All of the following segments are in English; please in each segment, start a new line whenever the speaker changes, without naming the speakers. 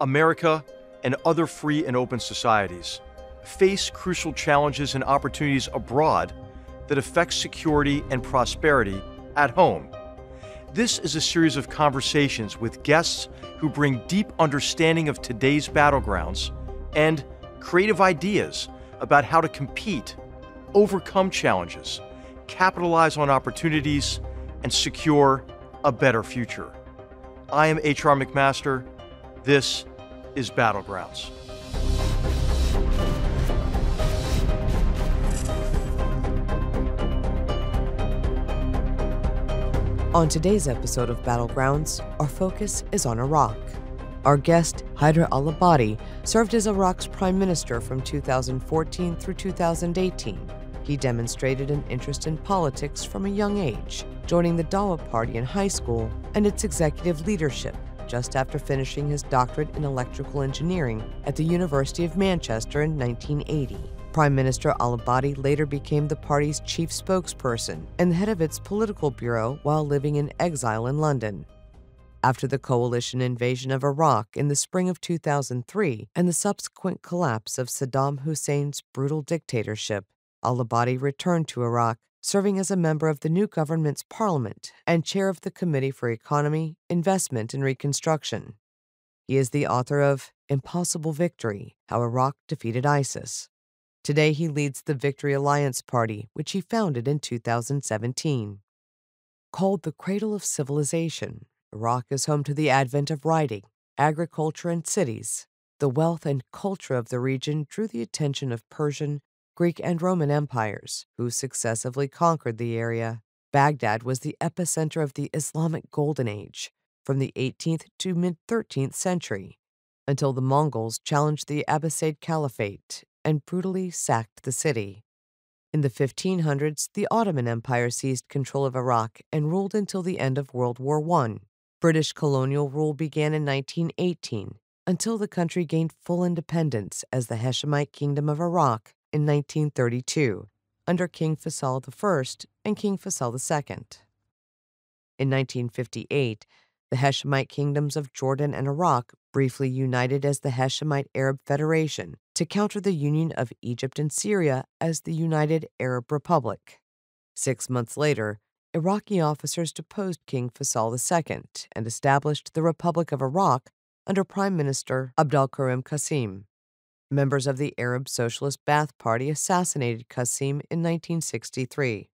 America and other free and open societies face crucial challenges and opportunities abroad that affect security and prosperity at home. This is a series of conversations with guests who bring deep understanding of today's battlegrounds and creative ideas about how to compete, overcome challenges, capitalize on opportunities, and secure a better future. I am H.R. McMaster. This is Battlegrounds.
On today's episode of Battlegrounds, our focus is on Iraq. Our guest, Haider al Abadi, served as Iraq's prime minister from 2014 through 2018. He demonstrated an interest in politics from a young age, joining the Dawa Party in high school and its executive leadership just after finishing his doctorate in electrical engineering at the University of Manchester in 1980. Prime Minister al Abadi later became the party's chief spokesperson and head of its political bureau while living in exile in London. After the coalition invasion of Iraq in the spring of 2003 and the subsequent collapse of Saddam Hussein's brutal dictatorship, al Abadi returned to Iraq, serving as a member of the new government's parliament and chair of the Committee for Economy, Investment, and Reconstruction. He is the author of Impossible Victory How Iraq Defeated ISIS. Today, he leads the Victory Alliance Party, which he founded in 2017. Called the cradle of civilization, Iraq is home to the advent of writing, agriculture, and cities. The wealth and culture of the region drew the attention of Persian, Greek, and Roman empires, who successively conquered the area. Baghdad was the epicenter of the Islamic Golden Age, from the 18th to mid 13th century, until the Mongols challenged the Abbasid Caliphate and brutally sacked the city. In the 1500s, the Ottoman Empire seized control of Iraq and ruled until the end of World War I. British colonial rule began in 1918 until the country gained full independence as the Hashemite Kingdom of Iraq in 1932 under King Faisal I and King Faisal II. In 1958, the Hashemite kingdoms of Jordan and Iraq briefly united as the Hashemite Arab Federation to counter the union of Egypt and Syria as the United Arab Republic. Six months later, Iraqi officers deposed King Faisal II and established the Republic of Iraq under Prime Minister Abdul Karim Qasim. Members of the Arab Socialist Ba'ath Party assassinated Qasim in 1963.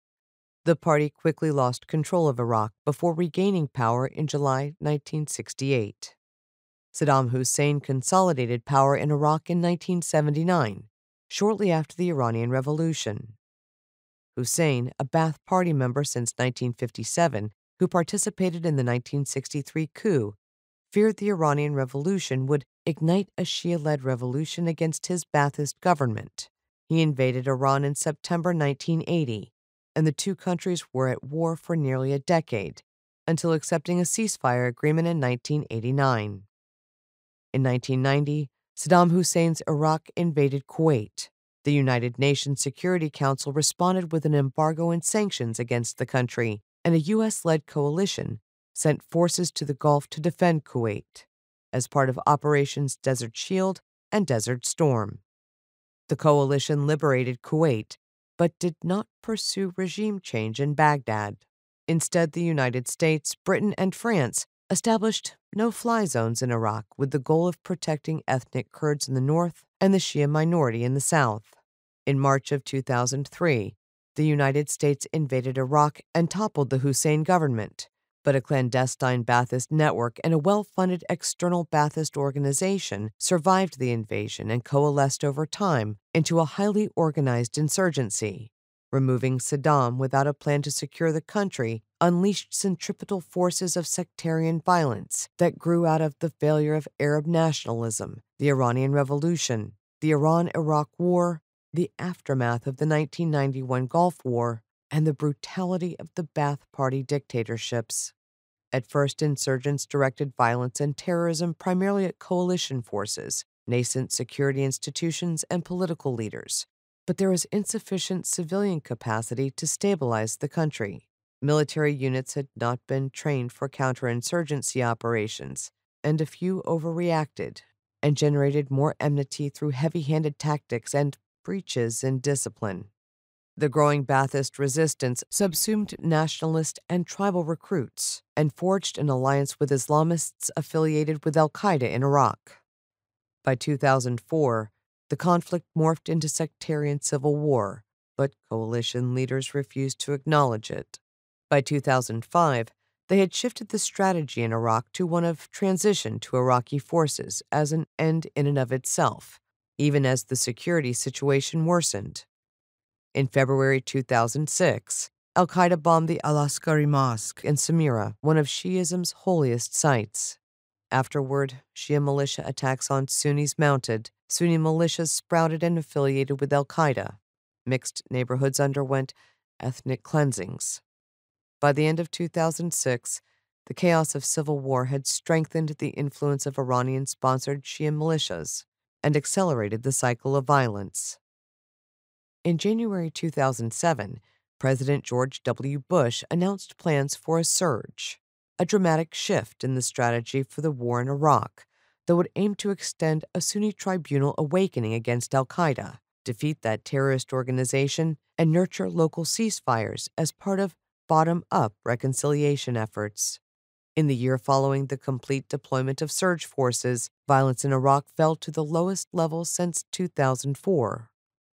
The party quickly lost control of Iraq before regaining power in July 1968. Saddam Hussein consolidated power in Iraq in 1979, shortly after the Iranian Revolution. Hussein, a Ba'ath Party member since 1957, who participated in the 1963 coup, feared the Iranian Revolution would ignite a Shia led revolution against his Ba'athist government. He invaded Iran in September 1980 and the two countries were at war for nearly a decade, until accepting a ceasefire agreement in 1989. In 1990, Saddam Hussein's Iraq invaded Kuwait. The United Nations Security Council responded with an embargo and sanctions against the country, and a U.S. led coalition sent forces to the Gulf to defend Kuwait as part of Operations Desert Shield and Desert Storm. The coalition liberated Kuwait but did not pursue regime change in Baghdad. Instead, the United States, Britain, and France established no fly zones in Iraq with the goal of protecting ethnic Kurds in the north and the Shia minority in the south. In March of 2003, the United States invaded Iraq and toppled the Hussein government, but a clandestine Ba'athist network and a well funded external Ba'athist organization survived the invasion and coalesced over time into a highly organized insurgency. Removing Saddam without a plan to secure the country unleashed centripetal forces of sectarian violence that grew out of the failure of Arab nationalism, the Iranian Revolution, the Iran Iraq War, the aftermath of the 1991 Gulf War, and the brutality of the Ba'ath Party dictatorships. At first, insurgents directed violence and terrorism primarily at coalition forces, nascent security institutions, and political leaders. But there was insufficient civilian capacity to stabilize the country. Military units had not been trained for counterinsurgency operations, and a few overreacted, and generated more enmity through heavy handed tactics and breaches in discipline. The growing Ba'athist resistance subsumed nationalist and tribal recruits and forged an alliance with Islamists affiliated with Al Qaeda in Iraq. By 2004, the conflict morphed into sectarian civil war, but coalition leaders refused to acknowledge it. By 2005, they had shifted the strategy in Iraq to one of transition to Iraqi forces as an end in and of itself, even as the security situation worsened. In February 2006, Al Qaeda bombed the Al Askari Mosque in Samarra, one of Shiism's holiest sites. Afterward, Shia militia attacks on Sunnis mounted. Sunni militias sprouted and affiliated with Al Qaeda. Mixed neighborhoods underwent ethnic cleansings. By the end of 2006, the chaos of civil war had strengthened the influence of Iranian sponsored Shia militias and accelerated the cycle of violence. In January 2007, President George W. Bush announced plans for a surge, a dramatic shift in the strategy for the war in Iraq that would aim to extend a Sunni tribunal awakening against Al Qaeda, defeat that terrorist organization, and nurture local ceasefires as part of bottom up reconciliation efforts. In the year following the complete deployment of surge forces, violence in Iraq fell to the lowest level since 2004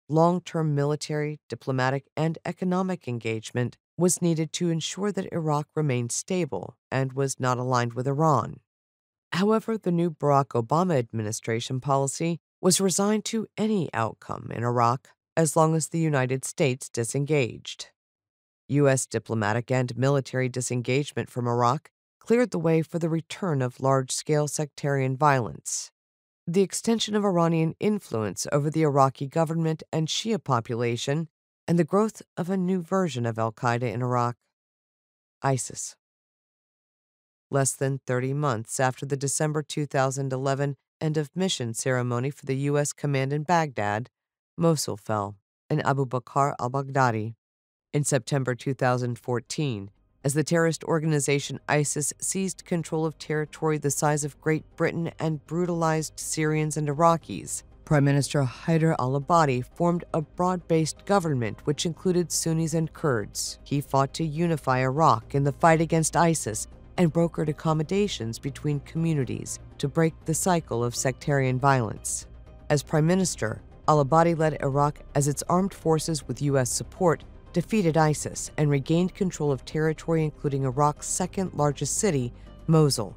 long term military, diplomatic, and economic engagement was needed to ensure that Iraq remained stable and was not aligned with Iran. However, the new Barack Obama administration policy was resigned to any outcome in Iraq as long as the United States disengaged. U.S. diplomatic and military disengagement from Iraq cleared the way for the return of large scale sectarian violence the extension of Iranian influence over the Iraqi government and Shia population, and the growth of a new version of Al Qaeda in Iraq ISIS. Less than 30 months after the December 2011 end of mission ceremony for the U.S. command in Baghdad, Mosul fell, and Abu Bakr al Baghdadi. In September 2014, as the terrorist organization ISIS seized control of territory the size of Great Britain and brutalized Syrians and Iraqis. Prime Minister Haider al Abadi formed a broad based government which included Sunnis and Kurds. He fought to unify Iraq in the fight against ISIS and brokered accommodations between communities to break the cycle of sectarian violence. As Prime Minister, al Abadi led Iraq as its armed forces with U.S. support defeated ISIS and regained control of territory including Iraq's second largest city, Mosul.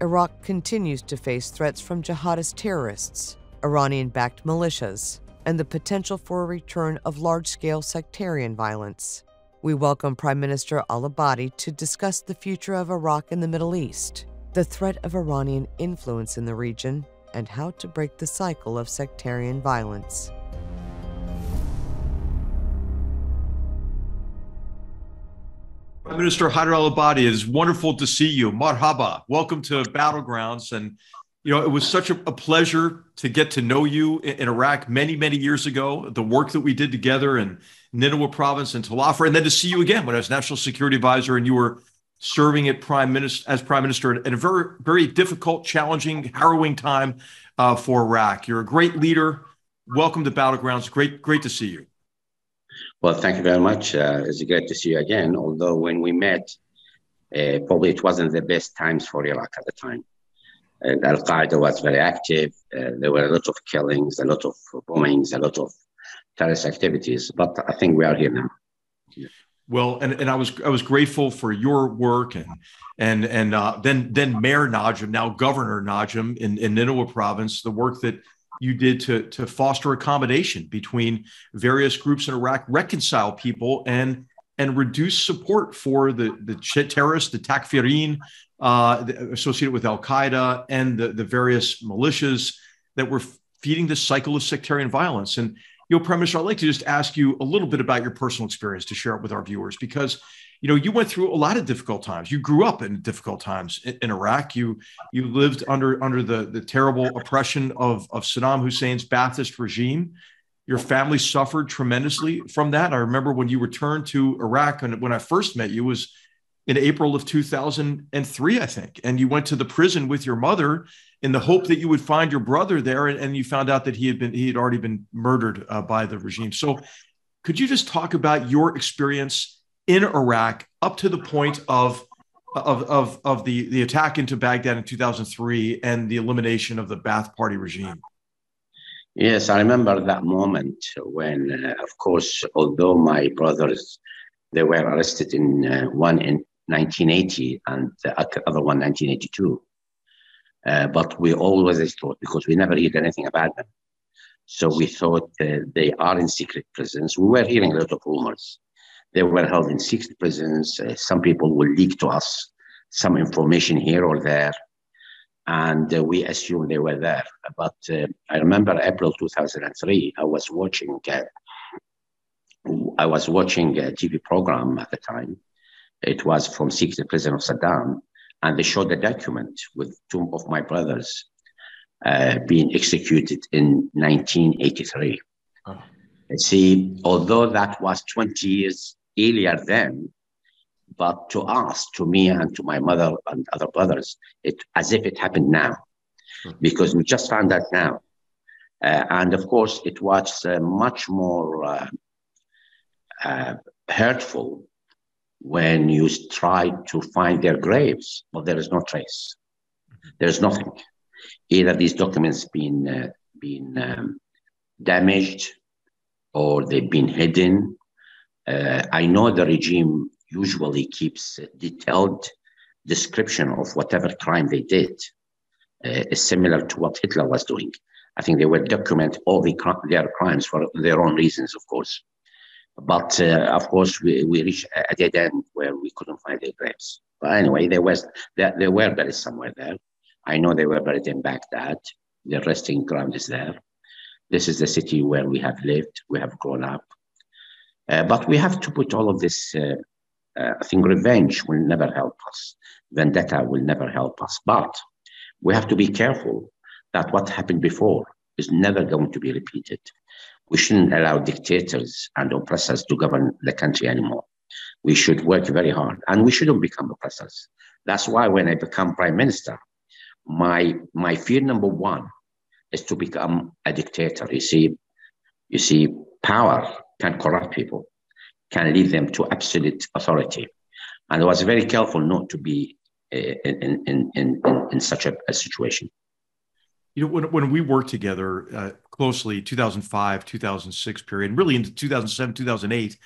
Iraq continues to face threats from jihadist terrorists, Iranian backed militias, and the potential for a return of large scale sectarian violence. We welcome Prime Minister al Abadi to discuss the future of Iraq in the Middle East, the threat of Iranian influence in the region, and how to break the cycle of sectarian violence.
Prime Minister Haider al-Abadi, it is wonderful to see you. Marhaba. Welcome to Battlegrounds. And, you know, it was such a, a pleasure to get to know you in, in, Iraq many, many years ago, the work that we did together in Nineveh province and Tel Afar, and then to see you again when I was National Security Advisor and you were serving at Prime Minister as Prime Minister at a very, very difficult, challenging, harrowing time uh, for Iraq. You're a great leader. Welcome to Battlegrounds. Great, great to see you.
Well, thank you very much. Uh, it's great to see you again. Although when we met, uh, probably it wasn't the best times for Iraq at the time. Al Qaeda was very active. Uh, there were a lot of killings, a lot of bombings, a lot of terrorist activities. But I think we are here now.
Well, and, and I was I was grateful for your work and and and uh, then then Mayor Najim, now Governor Najim in, in Nineveh province, the work that you did to, to foster accommodation between various groups in Iraq, reconcile people, and and reduce support for the the terrorists, the Takfirin uh, associated with Al Qaeda, and the, the various militias that were feeding this cycle of sectarian violence. And you know, Prime I'd like to just ask you a little bit about your personal experience to share it with our viewers because you know you went through a lot of difficult times. You grew up in difficult times in, in, iraq. You you lived under under the the terrible oppression of of saddam hussein's ba'athist regime. Your family suffered tremendously from that. I remember when you returned to iraq and when i first met you was in april of 2003 i think and you went to the prison with your mother in the hope that you would find your brother there, and, and you found out that he had been he had already been murdered uh, by the regime. So, could you just talk about your experience in Iraq up to the point of of of, of the the attack into Baghdad in 2003 and the elimination of the Ba'ath Party regime?
Yes, I remember that moment when, uh, of course, although my brothers they were arrested in uh, one in 1980 and the other one 1982. Uh, but we always thought, because we never heard anything about them. So we thought uh, they are in secret prisons. We were hearing a lot of rumors. They were held in six prisons. Uh, some people will leak to us some information here or there. And uh, we assumed they were there. But uh, I remember April 2003, I was watching, uh, I was watching a TV program at the time. It was from Six, the prison of Saddam and they showed the document with two of my brothers uh, being executed in 1983. Oh. See, although that was 20 years earlier then, but to us, to me, and to my mother and other brothers, it as if it happened now, because we just found out now. Uh, and of course, it was uh, much more uh, uh hurtful when you try to find their graves, but there is no trace. There's nothing. Either these documents been uh, been um, damaged or they've been hidden. Uh, I know the regime usually keeps a detailed description of whatever crime they did, uh, similar to what Hitler was doing. I think they would document all the, their crimes for their own reasons, of course. But uh, of course, we, we reached a dead end where we couldn't find their graves. But anyway, they, was, they, they were buried somewhere there. I know they were buried in Baghdad. Their resting ground is there. This is the city where we have lived, we have grown up. Uh, but we have to put all of this, uh, uh, I think revenge will never help us. Vendetta will never help us. But we have to be careful that what happened before is never going to be repeated we shouldn't allow dictators and oppressors to govern the country anymore. We should work very hard and we shouldn't become oppressors. That's why when I become prime minister, my, my fear number one is to become a dictator. You see, you see, power can corrupt people, can lead them to absolute authority. And I was very careful not to be in, in, in, in, in such a, a situation
you know when, when we worked together uh, closely 2005 2006 period really into 2007 2008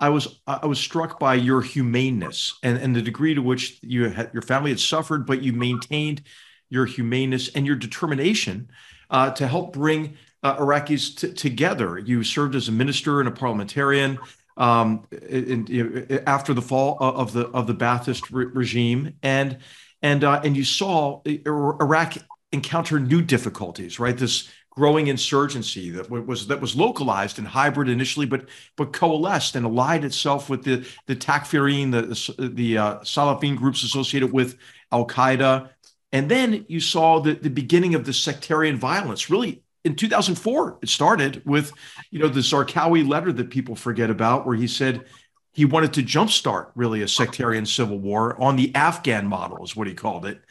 i was i was struck by your humaneness and, and the degree to which you had your family had suffered but you maintained your humaneness and your determination uh, to help bring uh, iraqis t- together you served as a minister and a parliamentarian um, in, in, after the fall of the of the Ba'athist re- regime, and and uh, and you saw Iraq encounter new difficulties, right? This growing insurgency that was that was localized and hybrid initially, but but coalesced and allied itself with the the Takfirin, the the uh, Salafin groups associated with Al Qaeda, and then you saw the the beginning of the sectarian violence. Really, in 2004, it started with you know the Zarqawi letter that people forget about, where he said he wanted to jumpstart really a sectarian civil war on the Afghan model, is what he called it.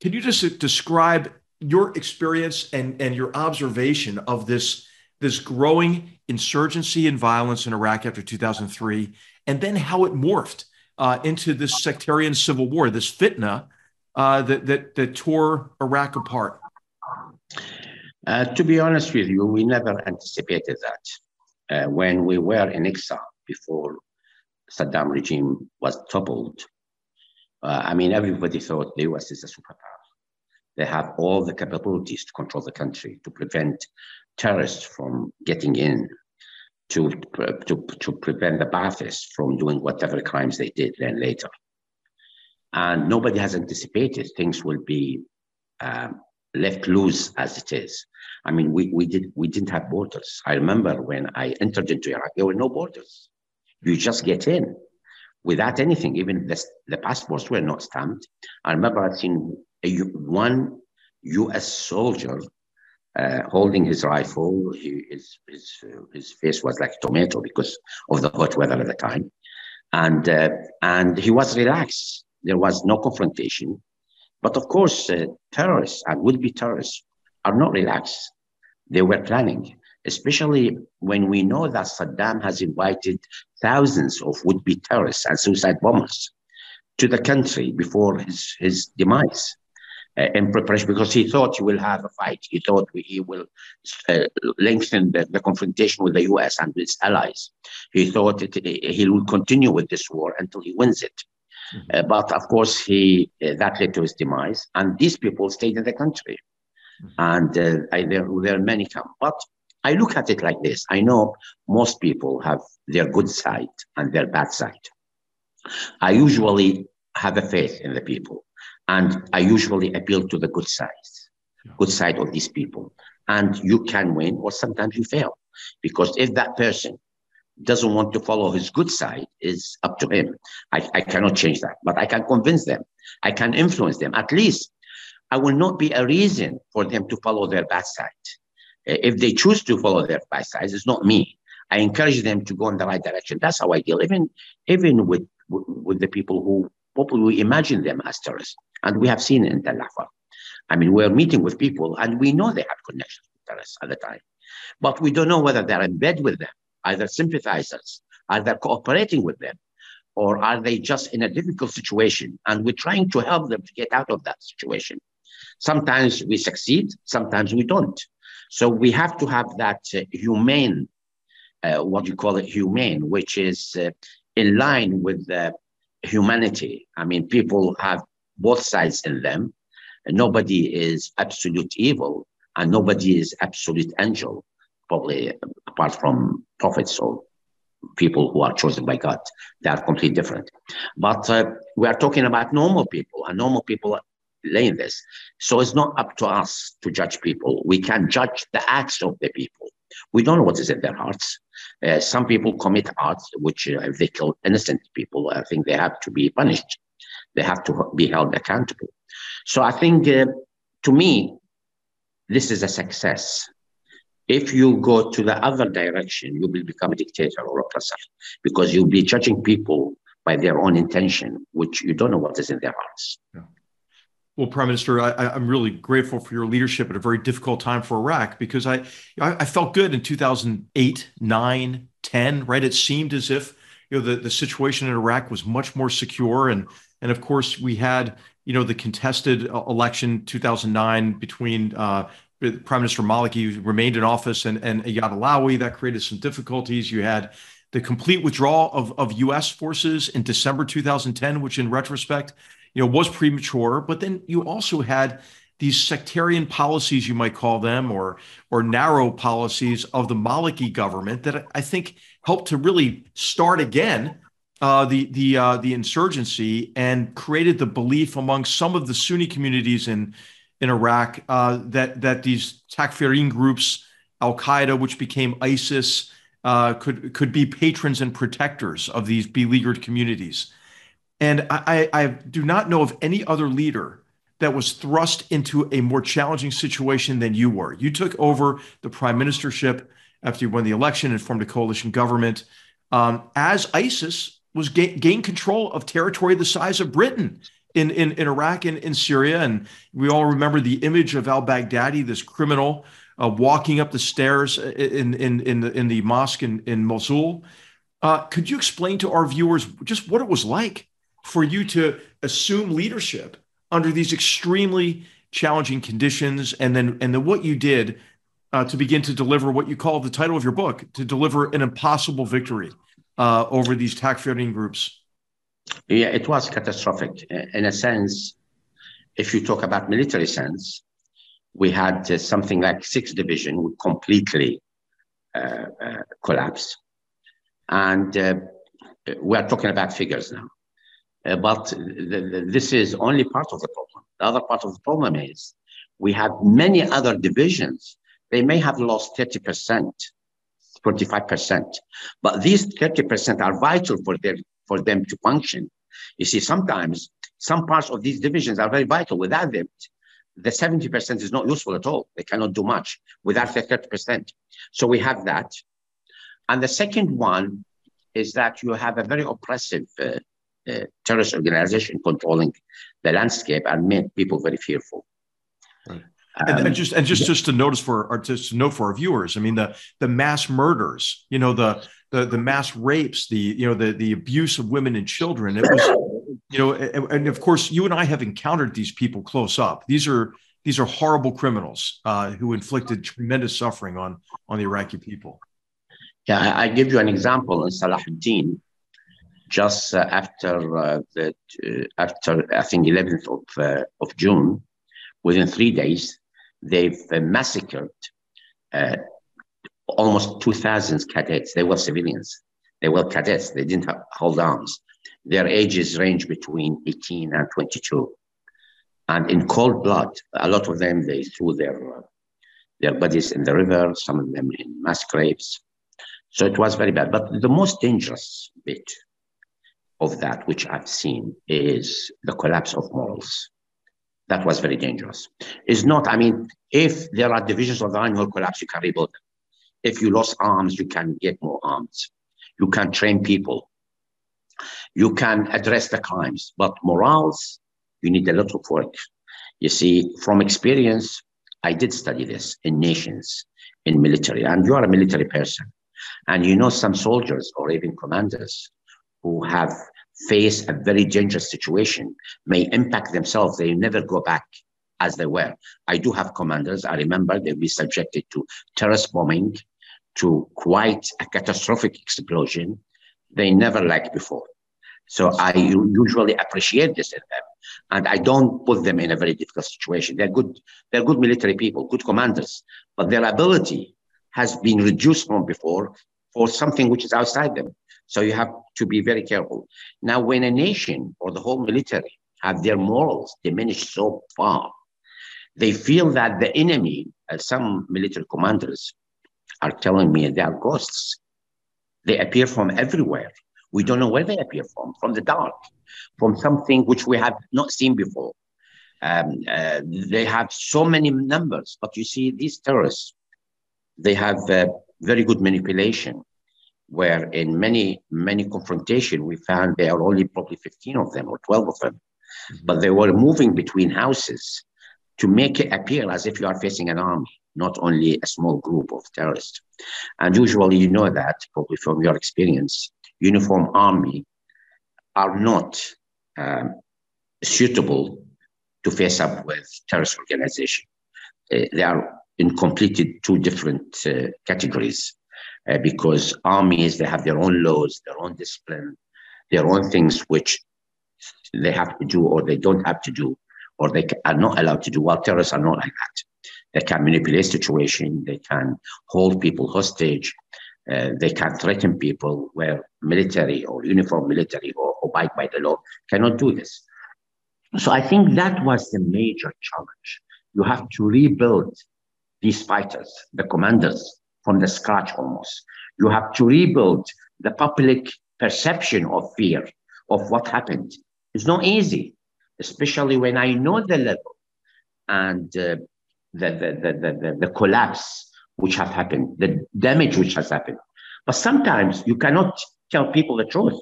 Can you just describe your experience and, and your observation of this, this growing insurgency and violence in Iraq after 2003, and then how it morphed uh, into this sectarian civil war, this fitna uh, that, that, that tore Iraq apart?
Uh, to be honest with you, we never anticipated that. Uh, when we were in exile before Saddam regime was toppled, uh, I mean, everybody thought the US is a superpower. They have all the capabilities to control the country, to prevent terrorists from getting in, to, to, to prevent the Baathists from doing whatever crimes they did then later. And nobody has anticipated things will be um, left loose as it is. I mean, we, we, did, we didn't have borders. I remember when I entered into Iraq, there were no borders. You just get in without anything. Even the, the passports were not stamped. I remember I'd seen a, one U.S. soldier uh, holding his rifle. He, his, his, uh, his face was like a tomato because of the hot weather at the time. And, uh, and he was relaxed. There was no confrontation. But of course, uh, terrorists and would be terrorists are not relaxed. They were planning, especially when we know that Saddam has invited thousands of would be terrorists and suicide bombers to the country before his, his demise. Uh, in preparation because he thought he will have a fight. He thought he will uh, lengthen the, the, confrontation with the US and its allies. He thought it, he will continue with this war until he wins it. Uh, but of course, he uh, that led to his demise, and these people stayed in the country. Mm-hmm. And uh, I, there, there are many come. But I look at it like this I know most people have their good side and their bad side. I usually have a faith in the people, and I usually appeal to the good side, good side of these people. And you can win, or sometimes you fail, because if that person doesn't want to follow his good side is up to him. I, I cannot change that, but I can convince them. I can influence them. At least I will not be a reason for them to follow their bad side. If they choose to follow their bad side, it's not me. I encourage them to go in the right direction. That's how I deal, even even with with the people who probably imagine them as terrorists. And we have seen in Tel Afar. I mean, we're meeting with people and we know they have connections with terrorists at the time, but we don't know whether they're in bed with them either sympathizers, either cooperating with them, or are they just in a difficult situation and we're trying to help them to get out of that situation? Sometimes we succeed, sometimes we don't. So we have to have that uh, humane, uh, what you call it, humane, which is uh, in line with humanity. I mean, people have both sides in them. Nobody is absolute evil and nobody is absolute angel probably apart from prophets or people who are chosen by God. They are completely different. But uh, we are talking about normal people, and normal people are laying this. So it's not up to us to judge people. We can judge the acts of the people. We don't know what is in their hearts. Uh, some people commit acts which, uh, if they kill innocent people, I think they have to be punished. They have to be held accountable. So I think, uh, to me, this is a success if you go to the other direction, you will become a dictator or oppressor because you'll be judging people by their own intention, which you don't know what is in their hearts. Yeah.
Well, Prime Minister, I, am really grateful for your leadership at a very difficult time for Iraq because I, I felt good in 2008, 9, 10, right? It seemed as if you know the, the situation in Iraq was much more secure. And, and of course, we had you know the contested uh, election 2009 between uh, Prime Minister Maliki remained in office and, and Iyad Allawi. That created some difficulties. You had the complete withdrawal of, of U.S. forces in December 2010, which in retrospect, you know, was premature. But then you also had these sectarian policies, you might call them, or or narrow policies of the Maliki government that I think helped to really start again uh, the the uh, the insurgency and created the belief among some of the Sunni communities in in Iraq uh, that that these Takfirin groups, Al Qaeda, which became ISIS, uh, could could be patrons and protectors of these beleaguered communities. And I, I do not know of any other leader that was thrust into a more challenging situation than you were. You took over the prime ministership after you won the election and formed a coalition government um, as ISIS was ga- gained control of territory the size of Britain in, in, in Iraq and in Syria. And we all remember the image of al Baghdadi, this criminal, uh, walking up the stairs in, in, in, the, in the mosque in, in Mosul. Uh, could you explain to our viewers just what it was like for you to assume leadership under these extremely challenging conditions and then and then what you did uh, to begin to deliver what you call the title of your book to deliver an impossible victory uh, over these Takfirin groups
yeah, it was catastrophic. In a sense, if you talk about military sense, we had uh, something like six division would completely uh, uh, collapse. And uh, we are talking about figures now. Uh, but this is only part of the problem. The other part of the problem is we have many other divisions. They may have lost 30%, 45%, but these 30% are vital for their for them to function. You see, sometimes some parts of these divisions are very vital. Without them, the 70% is not useful at all. They cannot do much without the 30%. So we have that. And the second one is that you have a very oppressive uh, uh, terrorist organization controlling the landscape and made people very fearful.
Right. Um, and, and, just and just just to notice for or just to note for our viewers, I mean the the mass murders, you know the the the mass rapes, the you know the the abuse of women and children. It was you know, and, and of course you and I have encountered these people close up. These are these are horrible criminals uh, who inflicted tremendous suffering on on the Iraqi people.
Yeah, I, give you an example in Salahuddin. Just uh, after uh, the uh, after I think 11th of uh, of June, within three days, they've uh, massacred almost 2,000 cadets. They were civilians. They were cadets. They didn't have, hold arms. Their ages range between 18 and 22 and in cold blood. A lot of them they threw their their bodies in the river, some of them in mass graves. So it was very bad. But the most dangerous bit of that, which I've seen, is the collapse of morals. That was very dangerous. It's not, I mean, if there are divisions of the army collapse, you can rebuild them. If you lost arms, you can get more arms. You can train people. You can address the crimes. But morals, you need a lot of work. You see, from experience, I did study this in nations, in military, and you are a military person. And you know some soldiers or even commanders who have faced a very dangerous situation may impact themselves. They never go back as they were. I do have commanders. I remember they'll be subjected to terrorist bombing, to quite a catastrophic explosion they never liked before. So I usually appreciate this in them. And I don't put them in a very difficult situation. They're good, they're good military people, good commanders, but their ability has been reduced from before for something which is outside them. So you have to be very careful. Now, when a nation or the whole military have their morals diminished so far, they feel that the enemy, as some military commanders are telling me, they are ghosts. They appear from everywhere. We don't know where they appear from, from the dark from something which we have not seen before. Um, uh, they have so many numbers, but you see, these terrorists, they have uh, very good manipulation. Where in many many confrontation, we found there are only probably 15 of them or 12 of them, mm-hmm. but they were moving between houses to make it appear as if you are facing an army, not only a small group of terrorists. And usually, you know that probably from your experience, uniform army are not um, suitable to face up with terrorist organization. Uh, they are in completely two different uh, categories uh, because armies they have their own laws, their own discipline, their own things which they have to do or they don't have to do or they are not allowed to do. While terrorists are not like that. They can manipulate situation. They can hold people hostage. Uh, they can threaten people where military or uniform military or abide by the law cannot do this. So I think that was the major challenge. You have to rebuild these fighters, the commanders, from the scratch almost. You have to rebuild the public perception of fear of what happened. It's not easy, especially when I know the level and uh, the, the, the, the, the collapse which has happened, the damage which has happened. But sometimes you cannot tell people the truth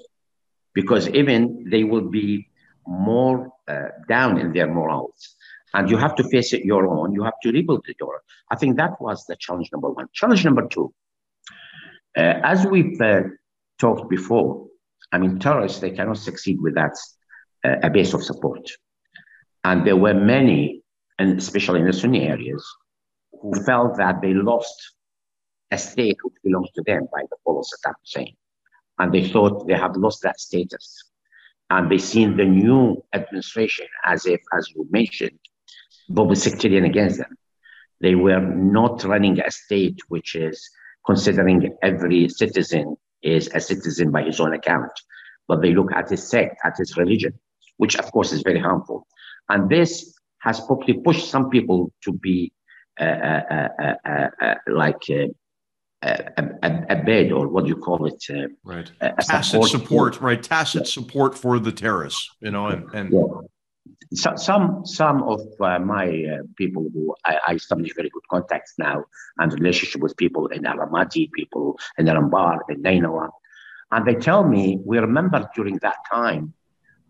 because even they will be more uh, down in their morals. And you have to face it your own. You have to rebuild it own. I think that was the challenge number one. Challenge number two, uh, as we've uh, talked before, I mean, terrorists, they cannot succeed without uh, a base of support. And there were many, and especially in the Sunni areas, who felt that they lost a state which belongs to them by the fall of Saddam Hussein. And they thought they had lost that status. And they seen the new administration as if, as you mentioned, Bob sectarian against them. They were not running a state which is considering every citizen is a citizen by his own account, but they look at his sect, at his religion, which of course is very harmful. And this has probably pushed some people to be uh, uh, uh, uh like a, a, a, bed or what do you call it? Uh,
right. tacit support, support right? Tacit yeah. support for the terrorists, you know, and, and
yeah. so, some some of uh, my uh, people who I, I, establish very good contacts now and relationship with people in Al Ramadi, people in Al Anbar, in Nainawa, and they tell me we remember during that time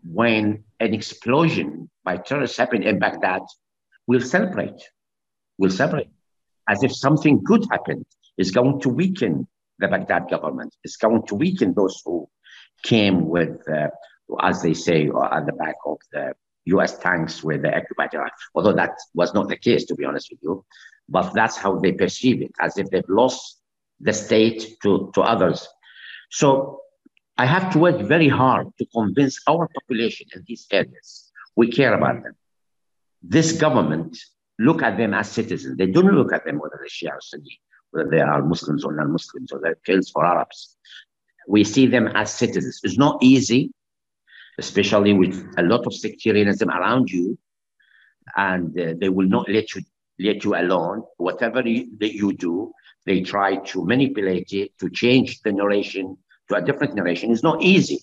when an explosion by terrorists happened in Baghdad, we'll celebrate. We'll celebrate as if something good happened. It's going to weaken the Baghdad government. It's going to weaken those who came with, uh, as they say, at the back of the US tanks with the occupied Iraq. Although that was not the case, to be honest with you. But that's how they perceive it, as if they've lost the state to, to others. So I have to work very hard to convince our population in these areas we care about them. This government look at them as citizens. They don't look at them whether they're Shia or Sunni, whether they are Muslims or non-Muslims, or they're kills for Arabs. We see them as citizens. It's not easy, especially with a lot of sectarianism around you, and uh, they will not let you let you alone. Whatever you, that you do, they try to manipulate it to change the narration to a different generation is not easy.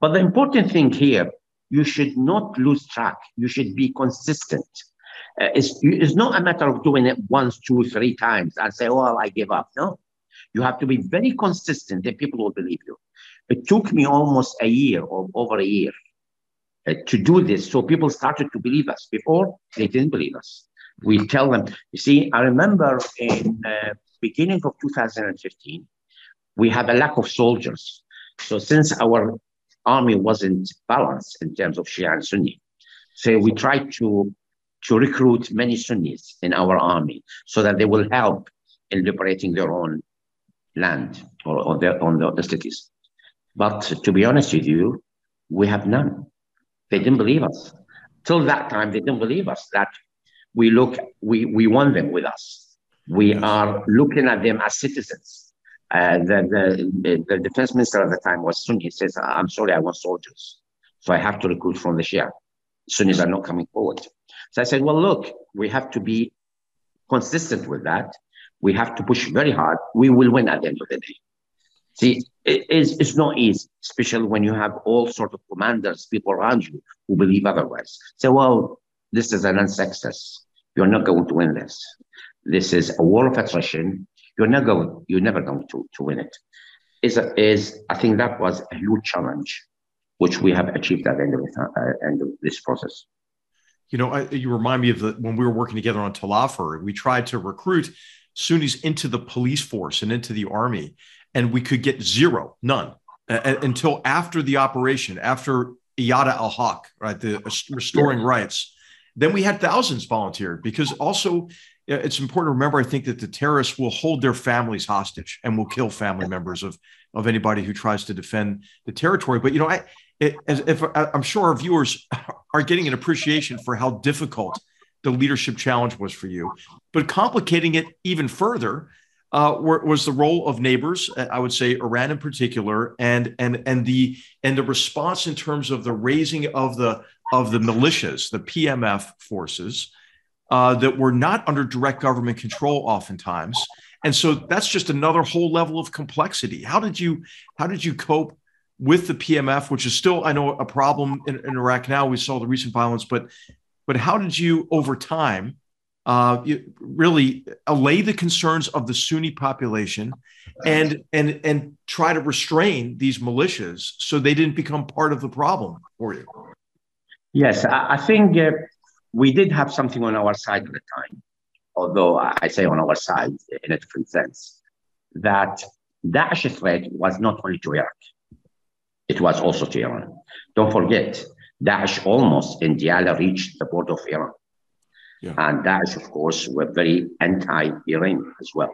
But the important thing here, you should not lose track. You should be consistent. Uh, it's, it's not a matter of doing it once, two, three times and say, oh, I give up. No, you have to be very consistent and people will believe you. It took me almost a year or over a year uh, to do this. So people started to believe us. Before, they didn't believe us. We tell them, you see, I remember in uh, beginning of 2015, we have a lack of soldiers. So since our army wasn't balanced in terms of Shia and Sunni, so we tried to to recruit many Sunnis in our army so that they will help in liberating their own land or, or their on the, the cities. But to be honest with you, we have none. They didn't believe us. Till that time, they didn't believe us that we look, we, we want them with us. We are looking at them as citizens. Uh, the, the, the defense minister at the time was Sunni. He says, I'm sorry, I want soldiers. So I have to recruit from the Shia. Sunnis are not coming forward. So I said, well, look, we have to be consistent with that. We have to push very hard. We will win at the end of the day. See, it is, it's not easy, especially when you have all sorts of commanders, people around you who believe otherwise. Say, well, this is an unsuccess. You're not going to win this. This is a war of attrition. You're not going, you're never going to, to win it. Is, is I think that was a huge challenge, which we have achieved at the end of, the, uh, end of this process.
You know, I, you remind me of the when we were working together on Tal Afar, we tried to recruit Sunnis into the police force and into the army, and we could get zero, none, until after the operation, after Iyada al Haq, right, the restoring rights. Then we had thousands volunteer because also it's important to remember, I think, that the terrorists will hold their families hostage and will kill family members of, of anybody who tries to defend the territory. But, you know, I, it, as if I'm sure our viewers are getting an appreciation for how difficult the leadership challenge was for you, but complicating it even further uh, was the role of neighbors. Uh, I would say Iran in particular, and and and the and the response in terms of the raising of the of the militias, the PMF forces, uh, that were not under direct government control, oftentimes. And so that's just another whole level of complexity. How did you how did you cope with the PMF, which is still, I know, a problem in, in Iraq now. We saw the recent violence, but but how did you, over time, uh, really allay the concerns of the Sunni population and and and try to restrain these militias so they didn't become part of the problem for you?
Yes, I, I think uh, we did have something on our side at the time, although I say on our side in a different sense, that Daesh threat was not only to Iraq it was also to Iran. Don't forget, Daesh almost in Diyala reached the border of Iran. Yeah. And Daesh, of course, were very anti-Iran as well,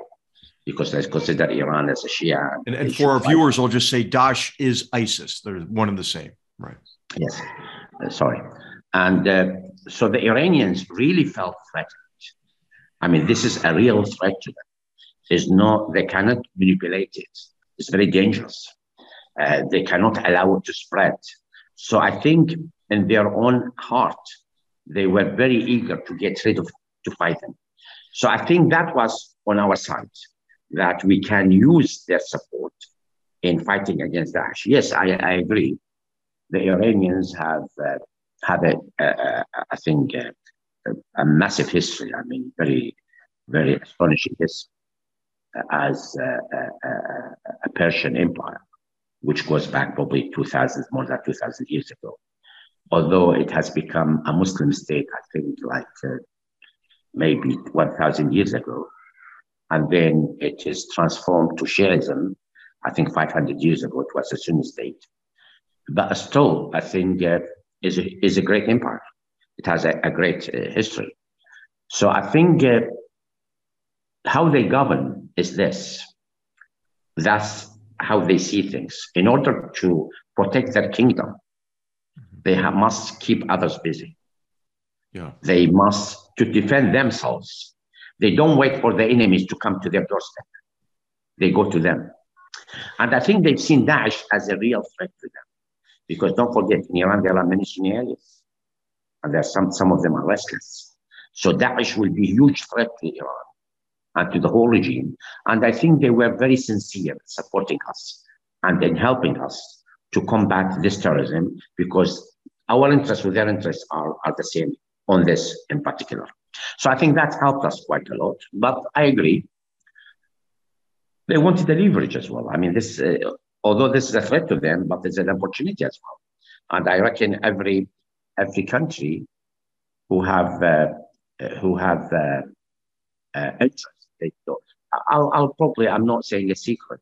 because they consider Iran as a Shia.
And, and for our viewers, I'll just say Daesh is ISIS. They're one and the same, right?
Yes, uh, sorry. And uh, so the Iranians really felt threatened. I mean, this is a real threat to them. It's not, they cannot manipulate it. It's very dangerous. Uh, they cannot allow it to spread. So I think in their own heart, they were very eager to get rid of, to fight them. So I think that was on our side, that we can use their support in fighting against Daesh. Yes, I, I agree. The Iranians have uh, had, a, a, a, I think, a, a, massive history. I mean, very, very astonishing history as a Persian empire which goes back probably 2000, more than 2000 years ago. although it has become a Muslim state, I think, like uh, maybe 1,000 years ago. And then it is transformed to Shiism. I think 500 years ago, it was a Sunni state. But still, I think uh, is, a, is a great empire. It has a, a great uh, history. So I think uh, how they govern is this. That's how they see things. In order to protect their kingdom, they have, must keep others busy.
Yeah.
They must to defend themselves. They don't wait for the enemies to come to their doorstep. They go to them. And I think they've seen Daesh as a real threat to them. Because don't forget, in Iran, there are many Sunni areas. And there are some, some of them are restless. So Daesh will be a huge threat to Iran and to the whole regime. And I think they were very sincere supporting us and in helping us to combat this terrorism because our interests with their interests are, are the same on this in particular. So I think that helped us quite a lot. But I agree. They wanted leverage as well. I mean, this, uh, although this is a threat to them, but it's an opportunity as well. And I reckon every every country who have uh, who have uh, uh interest, I'll, I'll probably I'm not saying a secret,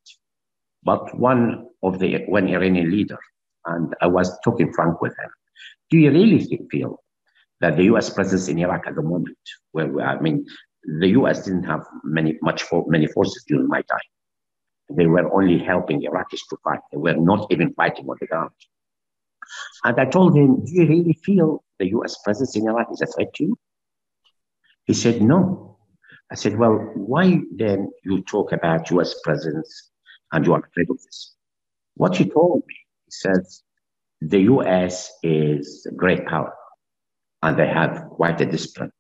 but one of the one Iranian leader, and I was talking frank with him. Do you really feel that the U.S. presence in Iraq at the moment, where I mean, the U.S. didn't have many much for, many forces during my time. They were only helping Iraqis to fight. They were not even fighting on the ground. And I told him, "Do you really feel the U.S. presence in Iraq is a threat to you?" He said, "No." I said, "Well, why then you talk about U.S. presence and you are afraid of this?" What he told me, he says, "The U.S. is a great power and they have quite a discipline.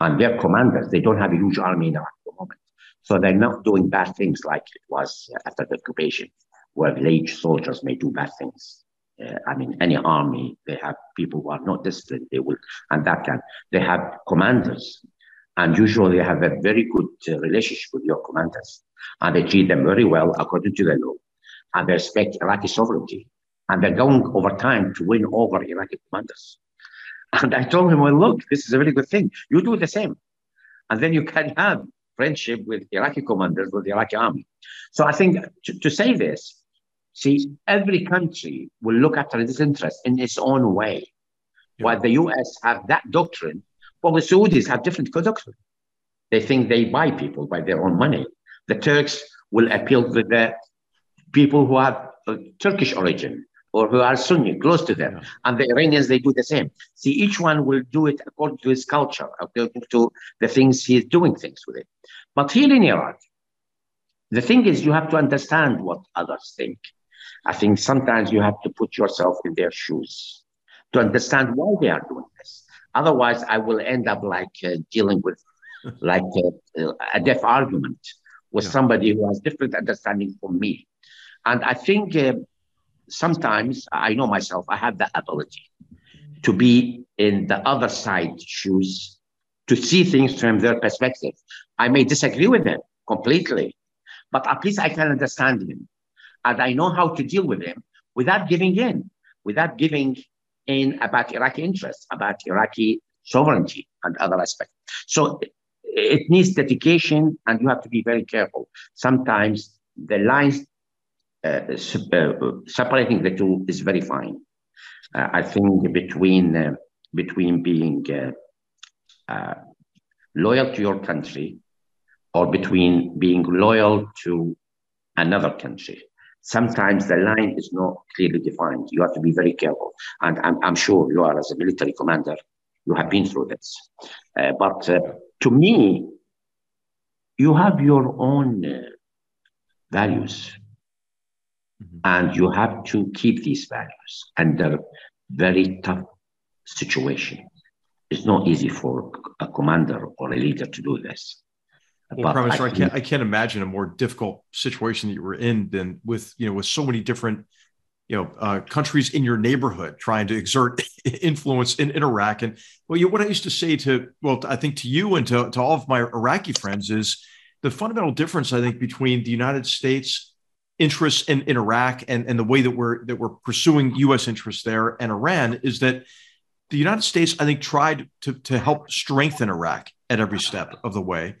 And their commanders, they don't have a huge army in Iraq. So they're not doing bad things like it was after the occupation, where village soldiers may do bad things. Uh, I mean, any army, they have people who are not disciplined, they will, and that can, they have commanders. And usually they have a very good uh, relationship with your commanders. And they treat them very well according to the law. And they respect Iraqi sovereignty. And they're going over time to win over Iraqi commanders. And I told him, well, look, this is a very good thing. You do the same. And then you can have friendship with Iraqi commanders, with the Iraqi army. So I think to, to say this, see, every country will look after its interests in its own way. Yeah. While the US have that doctrine, well, the Saudis have different doctrine. They think they buy people by their own money. The Turks will appeal to the people who have uh, Turkish origin or who are Sunni, close to them. Yeah. And the Iranians, they do the same. See, each one will do it according to his culture, according to the things he's doing things with it. But here in Iraq, the thing is, you have to understand what others think. I think sometimes you have to put yourself in their shoes to understand why they are doing this. Otherwise, I will end up like uh, dealing with like uh, a deaf argument with yeah. somebody who has different understanding from me. And I think uh, sometimes I know myself, I have the ability to be in the other side shoes, to see things from their perspective. I may disagree with them completely, but at least I can understand him. And I know how to deal with him without giving in, without giving in about Iraqi interests, about Iraqi sovereignty and other aspects. So it needs dedication and you have to be very careful. Sometimes the lines separating the two is very fine. Uh, I think between between being loyal to your country or between being loyal to another country. Sometimes the line is not clearly defined. You have to be very careful. And I'm, I'm sure you are, as a military commander, you have been through this. Uh, but uh, to me, you have your own uh, values. Mm-hmm. And you have to keep these values under very tough situation. It's not easy for a commander or a leader to do this.
Well, Prime Minister, I, I, can't I can't imagine a more difficult situation that you were in than with you know with so many different you know uh, countries in your neighborhood trying to exert influence in, in Iraq. And well, you, what I used to say to well, I think to you and to, to all of my Iraqi friends is the fundamental difference I think between the United States interests in, in Iraq and, and the way that we're that we're pursuing U.S. interests there and Iran is that the United States, I think, tried to, to help strengthen Iraq at every step of the way.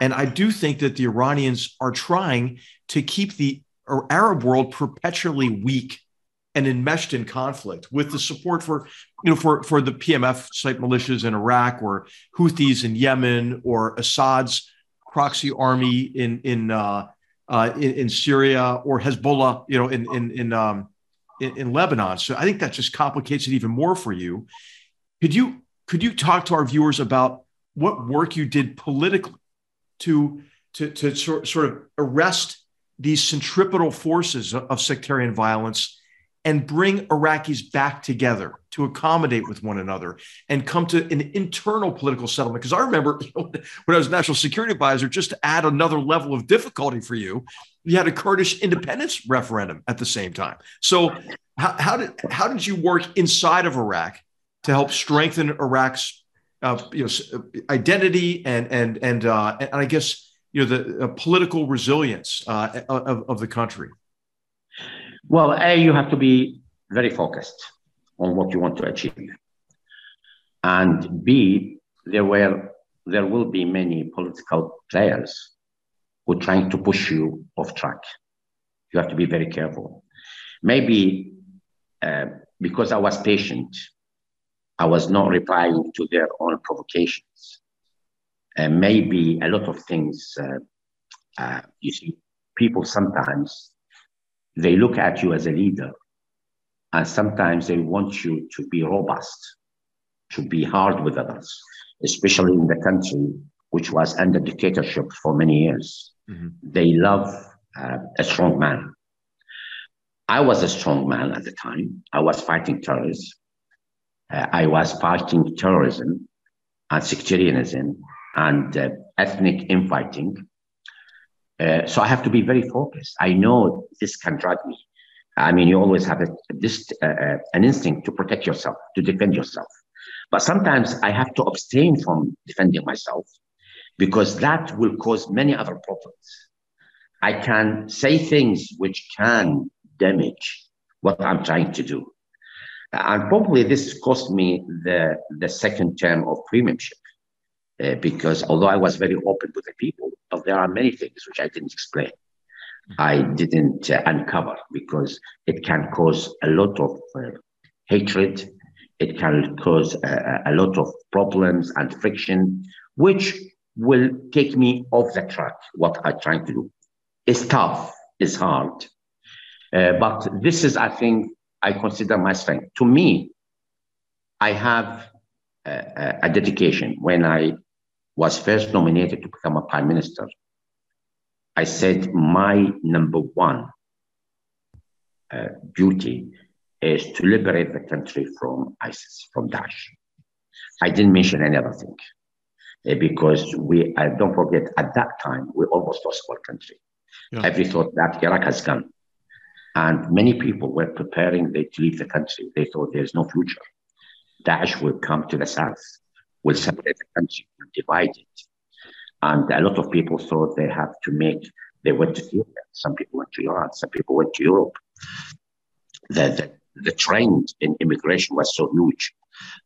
And I do think that the Iranians are trying to keep the Arab world perpetually weak and enmeshed in conflict with the support for, you know, for, for the PMF site militias in Iraq or Houthis in Yemen or Assad's proxy army in, in, uh, uh, in, in, Syria or Hezbollah, you know, in, in, in, um, in, in Lebanon. So I think that just complicates it even more for you. Could you, could you talk to our viewers about what work you did politically to, to, to sort, sort of arrest these centripetal forces of sectarian violence and bring Iraqis back together to accommodate with one another and come to an internal political settlement. Because I remember when I was national security advisor, just to add another level of difficulty for you, you had a Kurdish independence referendum at the same time. So, how, how did how did you work inside of Iraq to help strengthen Iraq's uh, you know, identity and and and uh, and I guess you know the uh, political resilience uh, of, of the country?
Well, A, you have to be very focused on what you want to achieve. And B, there were there will be many political players who are trying to push you off track. You have to be very careful. Maybe uh, because I was patient, I was not replying to their own provocations. And maybe a lot of things, uh, uh, you see, people sometimes they look at you as a leader. And sometimes they want you to be robust, to be hard with others, especially in the country which was under dictatorship for many years. Mm-hmm. They love uh, a strong man. I was a strong man at the time. I was fighting terrorism. Uh, I was fighting terrorism and sectarianism and uh, ethnic infighting uh, so I have to be very focused. I know this can drag me. I mean, you always have a, this uh, uh, an instinct to protect yourself, to defend yourself. But sometimes I have to abstain from defending myself because that will cause many other problems. I can say things which can damage what I'm trying to do. And probably this cost me the, the second term of premiership uh, because although I was very open with the people, but there are many things which I didn't explain. I didn't uh, uncover because it can cause a lot of uh, hatred. It can cause a, a, lot of problems and friction, which will take me off the track. What I'm trying to do It's tough, it's hard, uh, but this is, I think, I consider my strength. To me, I have a, a dedication when I was first nominated to become a prime minister, I said my number one uh, duty is to liberate the country from ISIS, from Daesh. I didn't mention any other thing uh, because we, uh, don't forget, at that time, we almost lost our country. Yeah. Every thought that Iraq has gone. And many people were preparing they, to leave the country. They thought there's no future. Daesh will come to the south will separate the country and divide it. And a lot of people thought they have to make, they went to Syria, some people went to Iran, some people went to Europe. The, the, the trend in immigration was so huge.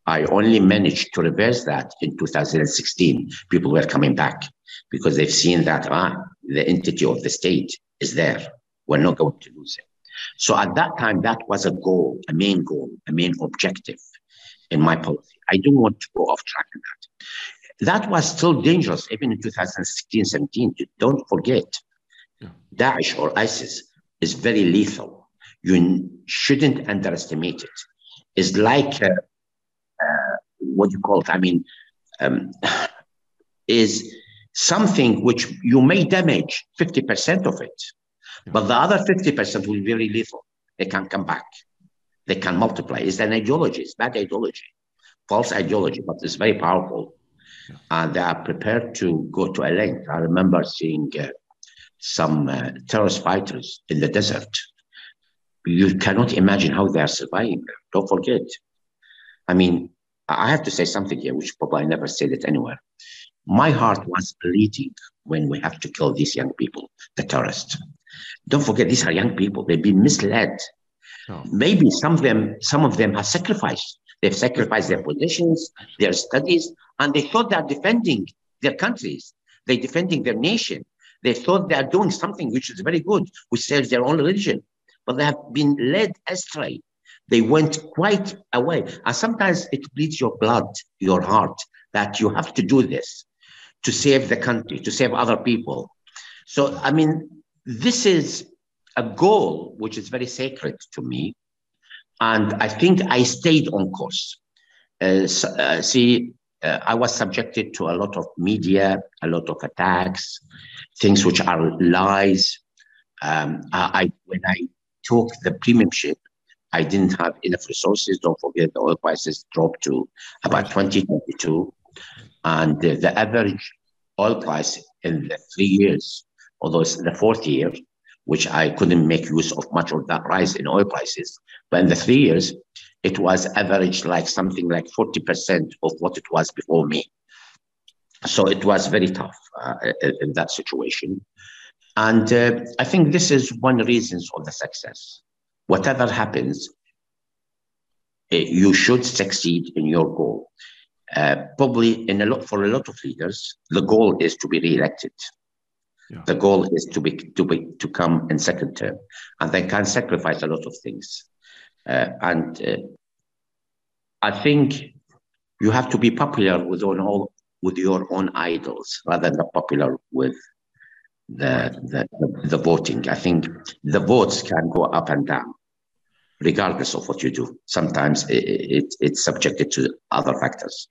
I only managed to reverse that in 2016. People were coming back because they've seen that ah, the entity of the state is there. We're not going to lose it. So at that time, that was a goal, a main goal, a main objective in my policy. I don't want to go off track on that. That was still dangerous even in 2016, 17. Don't forget, yeah. Daesh or ISIS is very lethal. You shouldn't underestimate it. It's like, uh, uh, what do you call it? I mean, um, is something which you may damage 50% of it, yeah. but the other 50% will be very lethal. It can come back they can multiply. It's an ideology, it's bad ideology, false ideology, but it's very powerful. Yeah. And they are prepared to go to a length. I remember seeing uh, some uh, terrorist fighters in the desert. You cannot imagine how they are surviving there. Don't forget. I mean, I have to say something here, which probably I never said it anywhere. My heart was bleeding when we have to kill these young people, the terrorists. Don't forget, these are young people. They've been misled. Oh. Maybe some of them, some of them have sacrificed. They've sacrificed their positions, their studies, and they thought they're defending their countries. They're defending their nation. They thought they are doing something which is very good, which serves their own religion. But they have been led astray. They went quite away. And sometimes it bleeds your blood, your heart, that you have to do this to save the country, to save other people. So, I mean, this is a goal which is very sacred to me. And I think I stayed on course. Uh, uh, see, uh, I was subjected to a lot of media, a lot of attacks, things which are lies. Um, I, when I took the premiumship, I didn't have enough resources. Don't forget the oil prices dropped to about 2022. And the, the average oil price in the three years, although it's the fourth year, which I couldn't make use of much of that rise in oil prices. But in the three years, it was averaged like something like 40% of what it was before me. So it was very tough uh, in that situation. And uh, I think this is one reason of the success. Whatever happens, uh, you should succeed in your goal. Uh, probably in a lot for a lot of leaders, the goal is to be re-elected. Yeah. The goal is to be to be to come in second term, and they can sacrifice a lot of things. Uh, and uh, I think you have to be popular with all with your own idols rather than popular with the, the the voting. I think the votes can go up and down regardless of what you do. Sometimes it, it, it's subjected to other factors.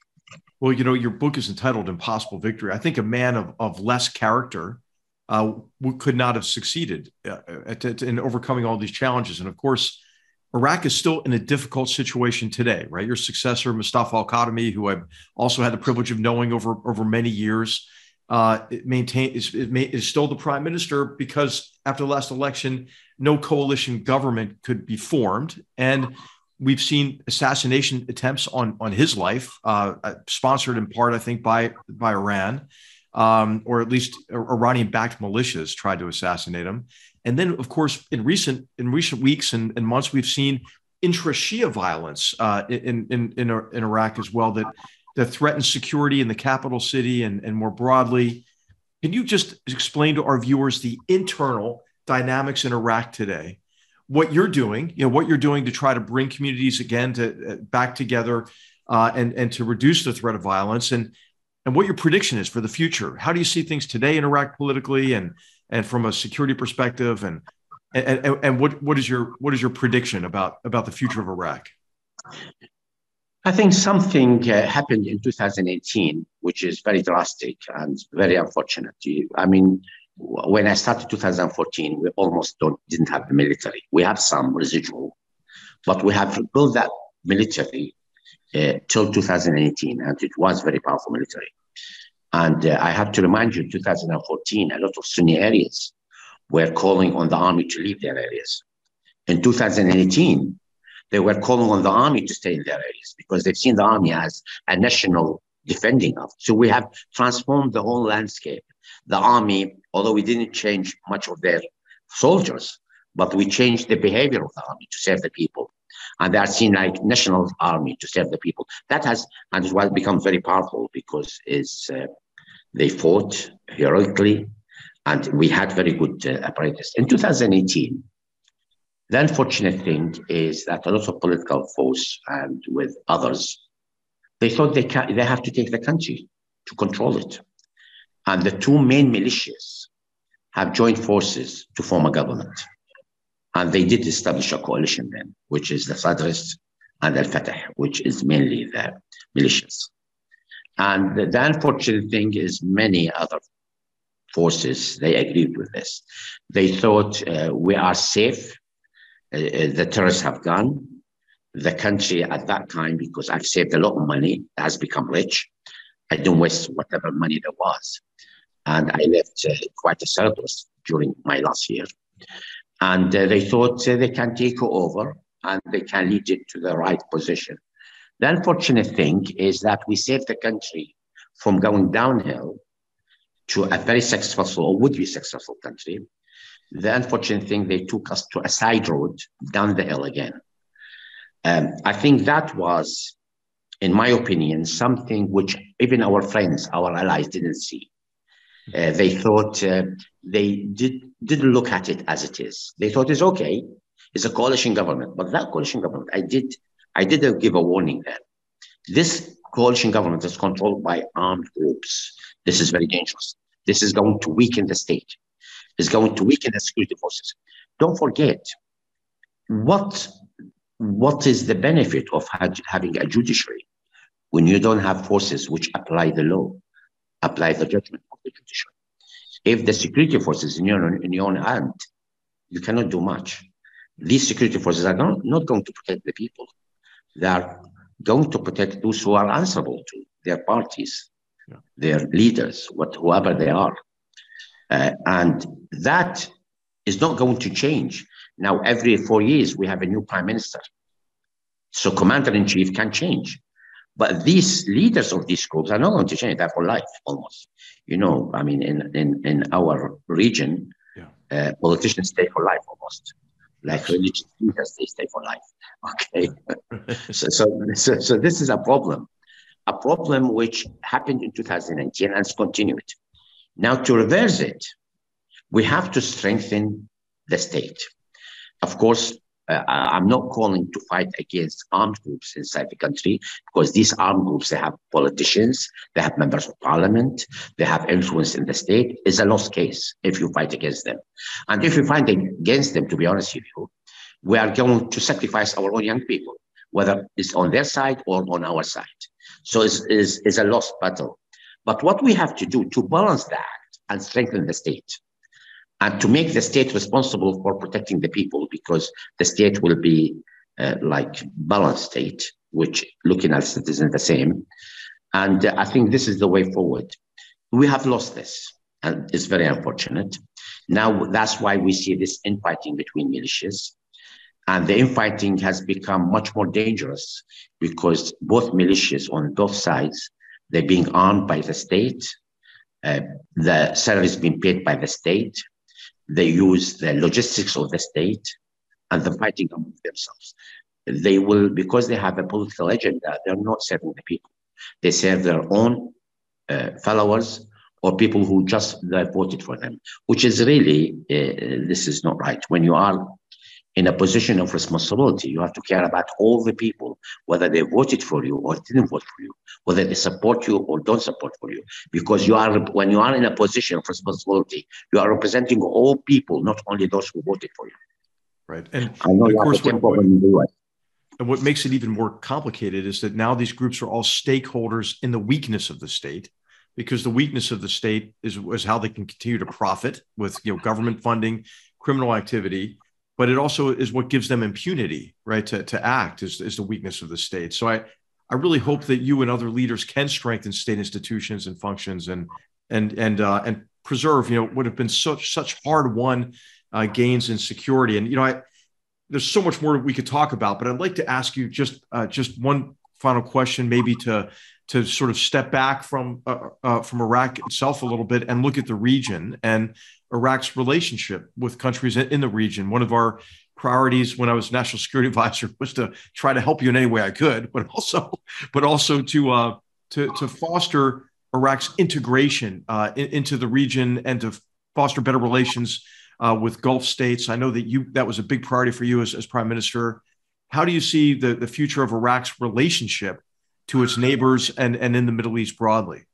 Well, you know, your book is entitled Impossible Victory. I think a man of, of less character uh, could not have succeeded uh, at, at, in overcoming all these challenges. And of course, Iraq is still in a difficult situation today, right? Your successor, Mustafa Al Kadhimi, who I've also had the privilege of knowing over, over many years, uh, maintain, is, is still the prime minister because after the last election, no coalition government could be formed. And we've seen assassination attempts on on his life, uh, uh, sponsored in part, I think, by by Iran, um, or at least Iranian-backed militias tried to assassinate him. And then, of course, in recent in recent weeks and, and months, we've seen intra-Shia violence uh, in, in in in Iraq as well that that threatens security in the capital city and and more broadly. Can you just explain to our viewers the internal dynamics in Iraq today? what you're doing, you know, what you're doing to try to bring communities again to uh, back together uh, and and to reduce the threat of violence, and and what your prediction is for the future. How do you see things today in Iraq politically and and from a security perspective, and and and, what what is your what is your prediction about about the future of Iraq?
I think something uh, happened in 2018, which is very drastic and very unfortunate. I mean, when I started 2014, we almost didn't have the military. We have some residual, but we have built that military uh, till 2018, and it was very powerful military. And uh, I have to remind you, 2014, a lot of Sunni areas were calling on the army to leave their areas. In 2018, they were calling on the army to stay in their areas because they've seen the army as a national defending of. So we have transformed the whole landscape. The army although we didn't change much of their soldiers, but we changed the behavior of the army to serve the people. And they are seen like national army to serve the people. That has, and it has become very powerful because it's, uh, they fought heroically and we had very good uh, apparatus. In 2018, the unfortunate thing is that a lot of political force and with others, they thought they, can, they have to take the country to control it. And the two main militias have joined forces to form a government. And they did establish a coalition then, which is the Sadrists and Al Fatah, which is mainly the militias. And the, the unfortunate thing is, many other forces they agreed with this. They thought uh, we are safe. Uh, uh, the terrorists have gone. The country at that time, because I've saved a lot of money, has become rich. I don't waste whatever money there was and I left uh, quite a surplus during my last year. And uh, they thought uh, they can take over and they can lead it to the right position. The unfortunate thing is that we saved the country from going downhill to a very successful or would be successful country. The unfortunate thing, they took us to a side road down the hill again. Um, I think that was, in my opinion, something which even our friends, our allies didn't see. Uh, they thought uh, they did, didn't look at it as it is. They thought it's okay. It's a coalition government. But that coalition government, I did, I did give a warning there. This coalition government is controlled by armed groups. This is very dangerous. This is going to weaken the state. It's going to weaken the security forces. Don't forget what what is the benefit of having a judiciary when you don't have forces which apply the law, apply the judgment of the judiciary? If the security forces in your, in your own hand, you cannot do much. These security forces are not, not going to protect the people. They are going to protect those who are answerable to their parties, yeah. their leaders, what, whoever they are. Uh, and that is not going to change. Now, every four years, we have a new prime minister. So commander in chief can change. But these leaders of these groups are not going to change. that for life, almost. You know, I mean, in, in, in our region, yeah. uh, politicians stay for life almost. Like religious leaders, they stay for life. Okay. so, so, so, so this is a problem. A problem which happened in 2019 and it's continued. Now, to reverse it, we have to strengthen the state. Of course, uh, I'm not calling to fight against armed groups inside the country because these armed groups, they have politicians, they have members of parliament, they have influence in the state. It's a lost case if you fight against them. And if you fight against them, to be honest with you, we are going to sacrifice our own young people, whether it's on their side or on our side. So it's, it's, it's a lost battle. But what we have to do to balance that and strengthen the state and to make the state responsible for protecting the people because the state will be uh, like balanced state, which looking at citizens the same. And uh, I think this is the way forward. We have lost this and it's very unfortunate. Now that's why we see this infighting between militias. And the infighting has become much more dangerous because both militias on both sides, they're being armed by the state. Uh, the salary is being paid by the state they use the logistics of the state and the fighting among themselves. They will, because they have a political agenda, they're not serving the people. They serve their own uh, followers or people who just voted for them, which is really, uh, this is not right. When you are in a position of responsibility. You have to care about all the people, whether they voted for you or didn't vote for you, whether they support you or don't support for you. Because you are when you are in a position of responsibility, you are representing all people, not only those who voted for you.
Right. And, of course, what, what, and what makes it even more complicated is that now these groups are all stakeholders in the weakness of the state because the weakness of the state is, is how they can continue to profit with you know government funding criminal activity but it also is what gives them impunity, right? To, to act is, is the weakness of the state. So I, I really hope that you and other leaders can strengthen state institutions and functions and and and uh, and preserve, you know, what have been such such hard won uh, gains in security. And you know, I there's so much more we could talk about, but I'd like to ask you just uh, just one final question, maybe to to sort of step back from uh, uh, from Iraq itself a little bit and look at the region and Iraq's relationship with countries in the region. One of our priorities when I was national security advisor was to try to help you in any way I could, but also, but also to uh, to to foster Iraq's integration uh, in, into the region and to foster better relations uh, with Gulf states. I know that you that was a big priority for you as, as prime minister. How do you see the, the future of Iraq's relationship to its neighbors and, and in the Middle East broadly?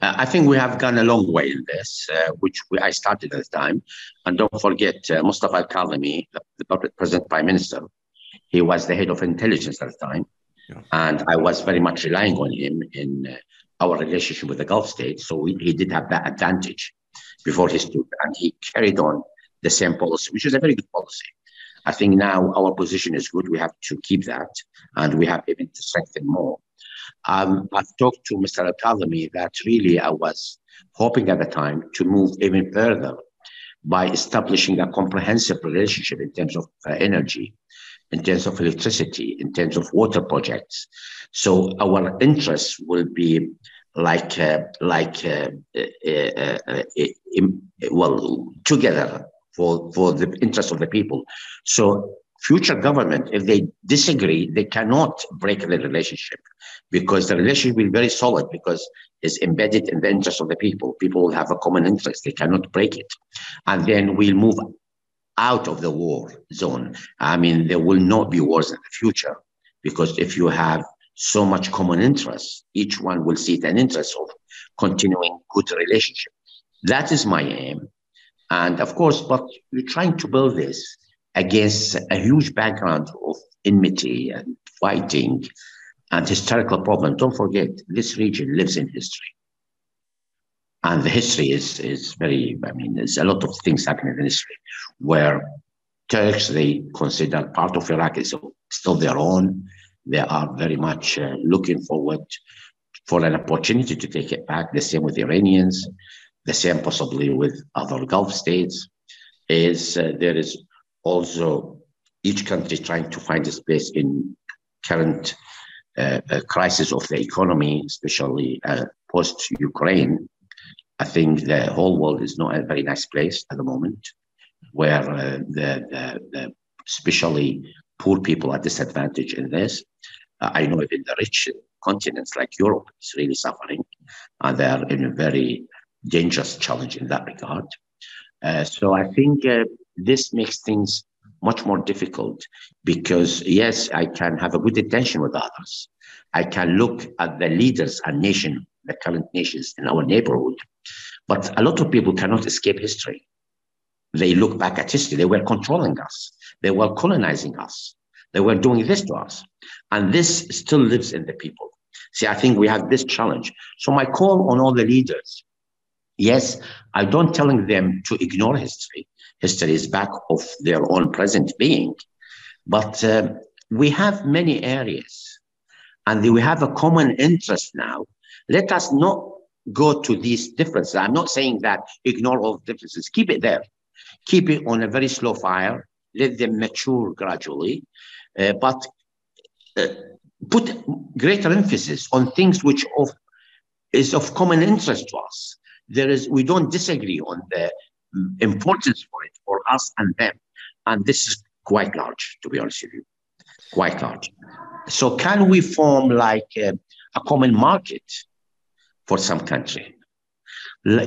Uh, I think we have gone a long way in this, uh, which we, I started at the time. And don't forget, uh, Mustafa Al Kadhimi, the, the present prime minister, he was the head of intelligence at the time. Yeah. And I was very much relying on him in uh, our relationship with the Gulf states. So we, he did have that advantage before he stood. And he carried on the same policy, which is a very good policy. I think now our position is good. We have to keep that, and we have even to strengthen more. Um, I've talked to Mr. Al-Kadhimi that really I was hoping at the time to move even further by establishing a comprehensive relationship in terms of uh, energy, in terms of electricity, in terms of water projects. So our interests will be like uh, like uh, uh, uh, uh well together for, for the interests of the people. So future government, if they disagree, they cannot break the relationship because the relationship will be very solid because it's embedded in the interest of the people. People will have a common interest. They cannot break it. And then we'll move out of the war zone. I mean, there will not be wars in the future because if you have so much common interest, each one will see it an interest of continuing good relationship. That is my aim. And of course, but we're trying to build this against a huge background of enmity and fighting and historical problem. Don't forget, this region lives in history. And the history is, is very, I mean, there's a lot of things happening in history where Turks, they consider part of Iraq is still their own. They are very much uh, looking forward for an opportunity to take it back. The same with Iranians, the same possibly with other Gulf states. Is uh, there is also each country trying to find a space in current uh, uh, crisis of the economy, especially uh, post Ukraine. I think the whole world is not a very nice place at the moment, where uh, the, the, the, especially poor people are disadvantaged in this. Uh, I know even the rich continents like Europe is really suffering, and they are in a very dangerous challenge in that regard. Uh, so I think this makes things much more difficult because yes, I can have a good intention with others. I can look at the leaders and nation, the current nations in our neighborhood, but a lot of people cannot escape history. They look back at history. They were controlling us. They were colonizing us. They were doing this to us. And this still lives in the people. See, I think we have this challenge. So my call on all the leaders, yes, I don't telling them to ignore history history is back of their own present being. But uh, we have many areas and we have a common interest now. Let us not go to these differences. I'm not saying that ignore all differences, keep it there. Keep it on a very slow fire, let them mature gradually, uh, but uh, put greater emphasis on things which of, is of common interest to us. There is, we don't disagree on the importance for it for us and them. And this is quite large, to be honest with you, quite large. So can we form like a, a common market for some country?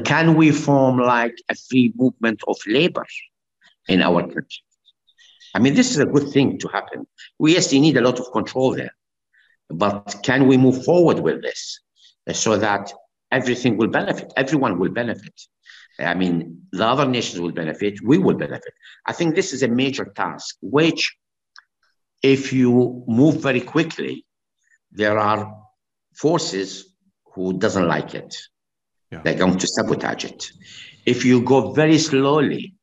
Can we form like a free movement of labor in our country? I mean, this is a good thing to happen. We yes, we need a lot of control there, but can we move forward with this so that everything will benefit? Everyone will benefit. I mean, the other nations will benefit, we will benefit. I think this is a major task, which, if you move very quickly, there are forces who doesn't like it. Yeah. They're going to sabotage it. If you go very slowly,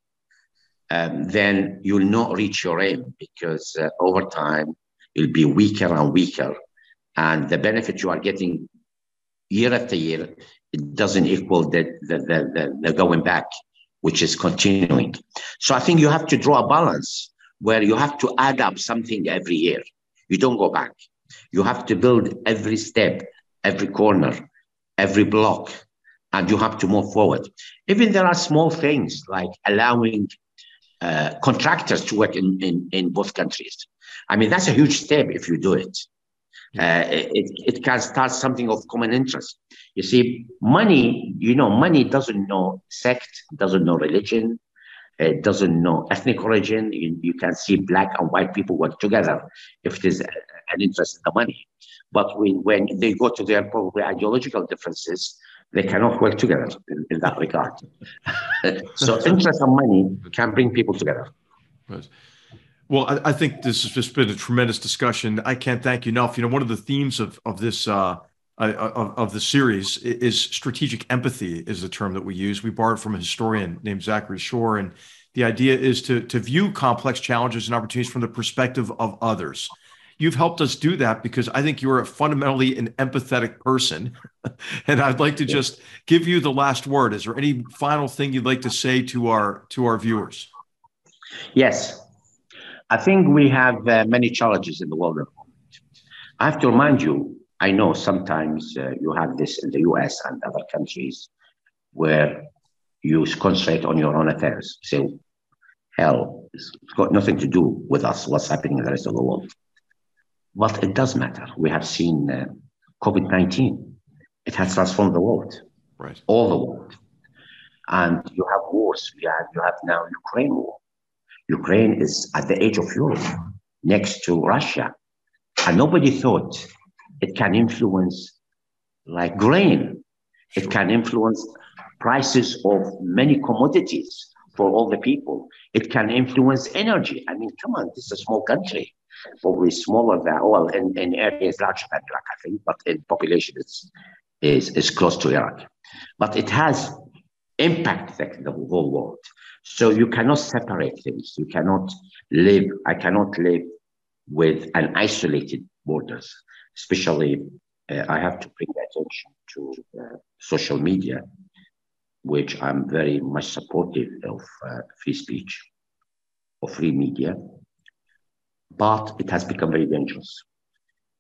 um, then you'll not reach your aim because uh, over time you'll be weaker and weaker, and the benefit you are getting year after year it doesn't equal the, the, the, the, going back, which is continuing. So I think you have to draw a balance where you have to add up something every year. You don't go back. You have to build every step, every corner, every block, and you have to move forward. Even there are small things like allowing uh, contractors to work in, in, in both countries. I mean, that's a huge step if you do it. Uh, it, it can start something of common interest. You see, money, you know, money doesn't know sect, doesn't know religion, it doesn't know ethnic origin. You, you can see black and white people work together if there's an interest in the money. But when, when they go to their probably ideological differences, they cannot work together in, in that regard. so interest and money can bring people together.
Right. Well, I, I, think this has just been a tremendous discussion. I can't thank you enough. You know, one of the themes of of this uh, uh of, of the series is strategic empathy, is the term that we use. We borrowed from a historian named Zachary Shore, and the idea is to to view complex challenges and opportunities from the perspective of others. You've helped us do that because I think you're a fundamentally an empathetic person, and I'd like to just give you the last word. Is there any final thing you'd like to say to our to our viewers?
Yes, I think we have uh, many challenges in the world at the moment. I have to remind you, I know sometimes uh, you have this in the US and other countries where you concentrate on your own affairs. Say, hell, it's got nothing to do with us, what's happening in the rest of the world. But it does matter. We have seen uh, COVID 19, it has transformed the world,
right.
all the world. And you have wars. You have, you have now Ukraine war. Ukraine is at the edge of Europe, next to Russia. And nobody thought it can influence like grain. It can influence prices of many commodities for all the people. It can influence energy. I mean, come on, this is a small country, probably smaller than, well, in, in areas larger than Iraq, I think, but in population it's, is, is close to Iraq. But it has impacted the whole world. So you cannot separate things. You cannot live, I cannot live with an isolated borders, especially uh, I have to bring attention to uh, social media, which I'm very much supportive of uh, free speech, of free media, but it has become very dangerous.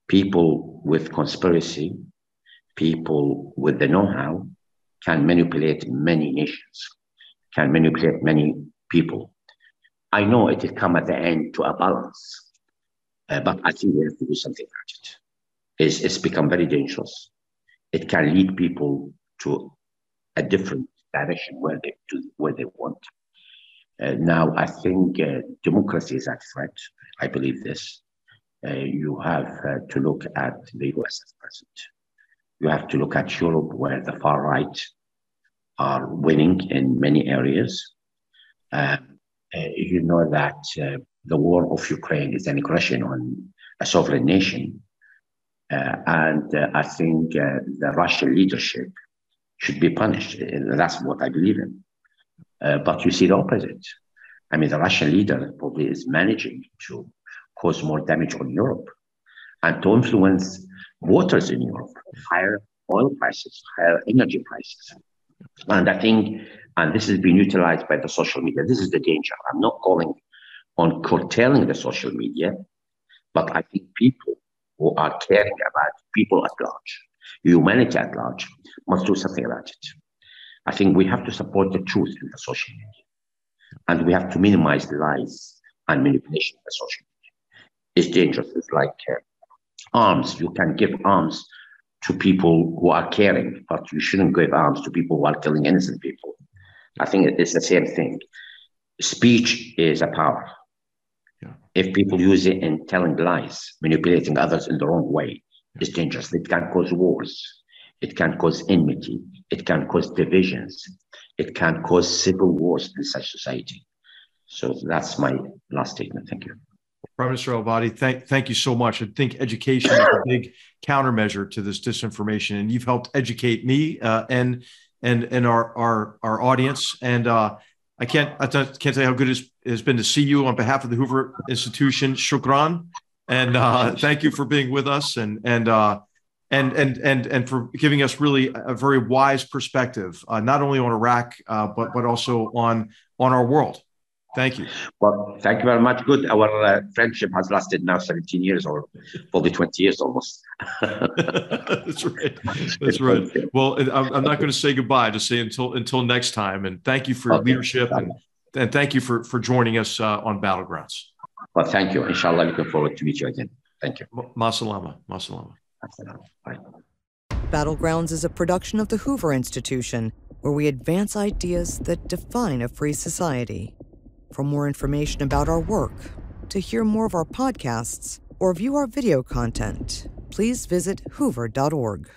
People with conspiracy, people with the know-how can manipulate many nations, can manipulate many people. I know it will come at the end to a balance, uh, but I think we have to do something about it is it's become very dangerous. It can lead people to a different direction where they do where they want. Uh, now, I think uh, democracy is at threat. I believe this. Uh, you have uh, to look at the US at present. You have to look at Europe, where the far right are winning in many areas. Um, uh, you know that uh, the war of Ukraine is an aggression on a sovereign nation uh, and uh, I think uh, the Russian leadership should be punished. That's what I believe in. but you see the opposite. I mean, the Russian leader probably is managing to cause more damage on Europe and to influence waters in Europe, higher oil prices, higher energy prices. And I think, and this has been utilized by the social media. This is the danger. I'm not calling on curtailing the social media, but I think people who are caring about people at large, humanity at large, must do something about it. I think we have to support the truth in the social media. And we have to minimize lies and manipulation in the social media. It's dangerous. It's like uh, arms. You can give arms to people who are caring, but you shouldn't give arms to people who are killing innocent people. I think it's the same thing. Speech is a power if people use it in telling lies, manipulating others in the wrong way, it's dangerous. It can cause wars. It can cause enmity. It can cause divisions. It can cause civil wars in such society. So that's my last statement. Thank you.
Prime Minister Al Abadi, thank, thank you so much. I think education is a big countermeasure to this disinformation, and you've helped educate me uh, and and and our our our audience. And uh, I can't I can't tell you how good it has been to see you on behalf of the Hoover Institution. Shukran, and uh, thank you for being with us and and uh, and and and and for giving us really a very wise perspective, uh, not only on Iraq uh, but but also on on our world. Thank you.
Well, thank you very much. Good. Our uh, friendship has lasted now 17 years or probably 20 years almost.
That's right. That's right. Well, I'm, I'm not going to say goodbye. To say until until next time. And thank you for your okay. leadership and, and thank you for for joining us uh, on Battlegrounds.
Well, thank you. Inshallah, looking forward to meet you again. Thank you.
Masalama. Masalama.
Bye. Battlegrounds is a production of the Hoover Institution, where we advance ideas that define a free society. For more information about our work, to hear more of our podcasts, or view our video content, please visit hoover.org.